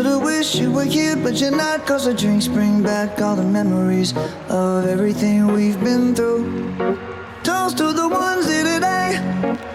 To wish you were here, but you're not. Cause the drinks bring back all the memories of everything we've been through. Toast to the ones here today.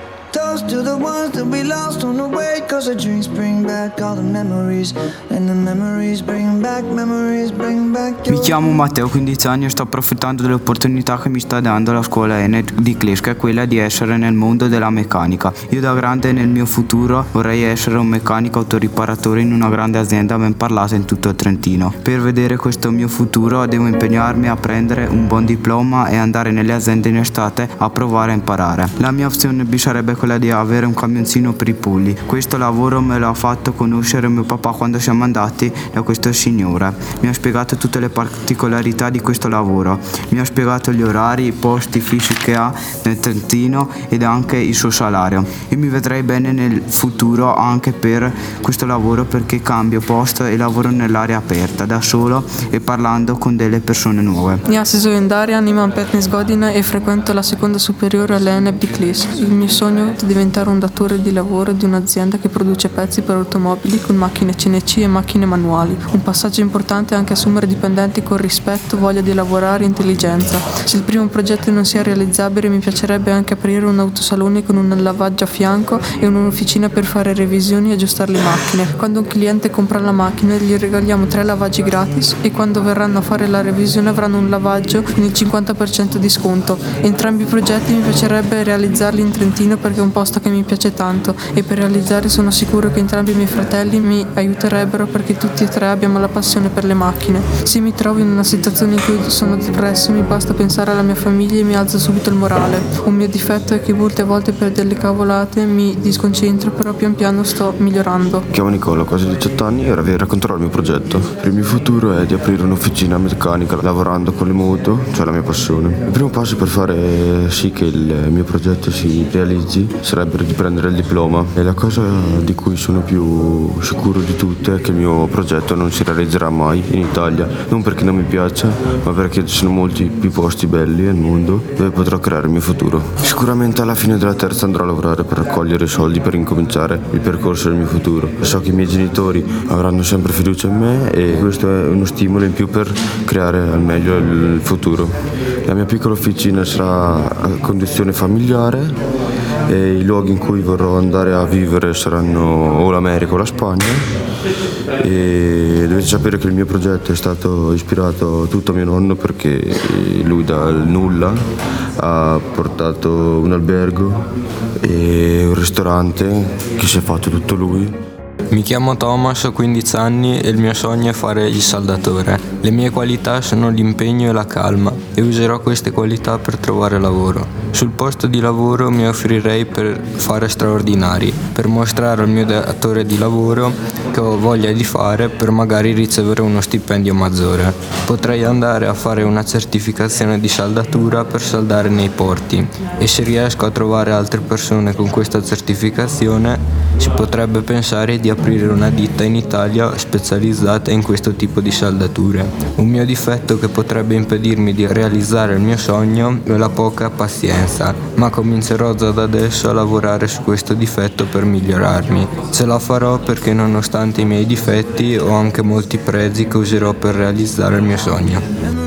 To the ones that we lost on the way. Cause the drinks bring back all the memories. And the memories bring back, memories bring back. Mi chiamo Matteo, 15 anni e sto approfittando dell'opportunità che mi sta dando la scuola Enet di Cles, che è quella di essere nel mondo della meccanica. Io da grande nel mio futuro vorrei essere un meccanico autoriparatore in una grande azienda ben parlata in tutto il Trentino. Per vedere questo mio futuro devo impegnarmi a prendere un buon diploma e andare nelle aziende in estate a provare a imparare. La mia opzione B sarebbe quella di avere un camioncino per i pulli. Questo lavoro me l'ha fatto conoscere mio papà quando siamo andati da questo signore. Mi ha spiegato tutte le particolarità di questo lavoro. Mi ha spiegato gli orari, i posti fissi che ha nel Trentino ed anche il suo salario. Io mi vedrei bene nel futuro anche per questo lavoro perché cambio posto e lavoro nell'aria aperta, da solo e parlando con delle persone nuove. Ja se zovem Darja, nimam 15 godina e frequento la seconda superiore all'ENEP di Clis. Il mio sogno è diventare un datore di lavoro di un'azienda che produce pezzi per automobili con macchine CNC e macchine manuali. Un passaggio importante è anche assumere dipendenti con rispetto, voglia di lavorare e intelligenza. Se il primo progetto non sia realizzabile mi piacerebbe anche aprire un autosalone con un lavaggio a fianco e un'officina per fare revisioni e aggiustare le macchine. Quando un cliente compra la macchina gli regaliamo tre lavaggi gratis e quando verranno a fare la revisione avranno un lavaggio con il 50% di sconto. Entrambi i progetti mi piacerebbe realizzarli in Trentino perché è un posto che mi piace tanto e per realizzare sono sicuro che entrambi i miei fratelli mi aiuterebbero perché tutti e tre abbiamo la passione per le macchine. Se mi trovo in una situazione in cui sono depresso mi basta pensare alla mia famiglia e mi alza subito il morale. Un mio difetto è che molte volte per delle cavolate mi disconcentro però pian piano sto migliorando. Mi chiamo Nicola, ho quasi 18 anni e ora vi racconterò il mio progetto. Il mio futuro è di aprire un'officina meccanica lavorando con le moto, cioè la mia passione. Il primo passo per fare sì che il mio progetto si realizzi sarebbe di prendere il diploma e la cosa di cui sono più sicuro di tutte è che il mio progetto non si realizzerà mai in Italia, non perché non mi piaccia, ma perché ci sono molti più posti belli nel mondo dove potrò creare il mio futuro. Sicuramente alla fine della terza andrò a lavorare per raccogliere i soldi per incominciare il percorso del mio futuro. So che i miei genitori avranno sempre fiducia in me e questo è uno stimolo in più per creare al meglio il futuro. La mia piccola officina sarà a condizione familiare e i luoghi in cui vorrò andare a vivere saranno o l'America o la Spagna e dovete sapere che il mio progetto è stato ispirato a tutto mio nonno perché lui dal nulla ha portato un albergo e un ristorante che si è fatto tutto lui. Mi chiamo Thomas, ho 15 anni e il mio sogno è fare il saldatore. Le mie qualità sono l'impegno e la calma e userò queste qualità per trovare lavoro. Sul posto di lavoro mi offrirei per fare straordinari, per mostrare al mio datore di lavoro che ho voglia di fare per magari ricevere uno stipendio maggiore. Potrei andare a fare una certificazione di saldatura per saldare nei porti e se riesco a trovare altre persone con questa certificazione si potrebbe pensare di aprire una ditta in Italia specializzata in questo tipo di saldature. Un mio difetto che potrebbe impedirmi di realizzare il mio sogno è la poca pazienza, ma comincerò già da adesso a lavorare su questo difetto per migliorarmi. Ce la farò perché nonostante i miei difetti ho anche molti pregi che userò per realizzare il mio sogno.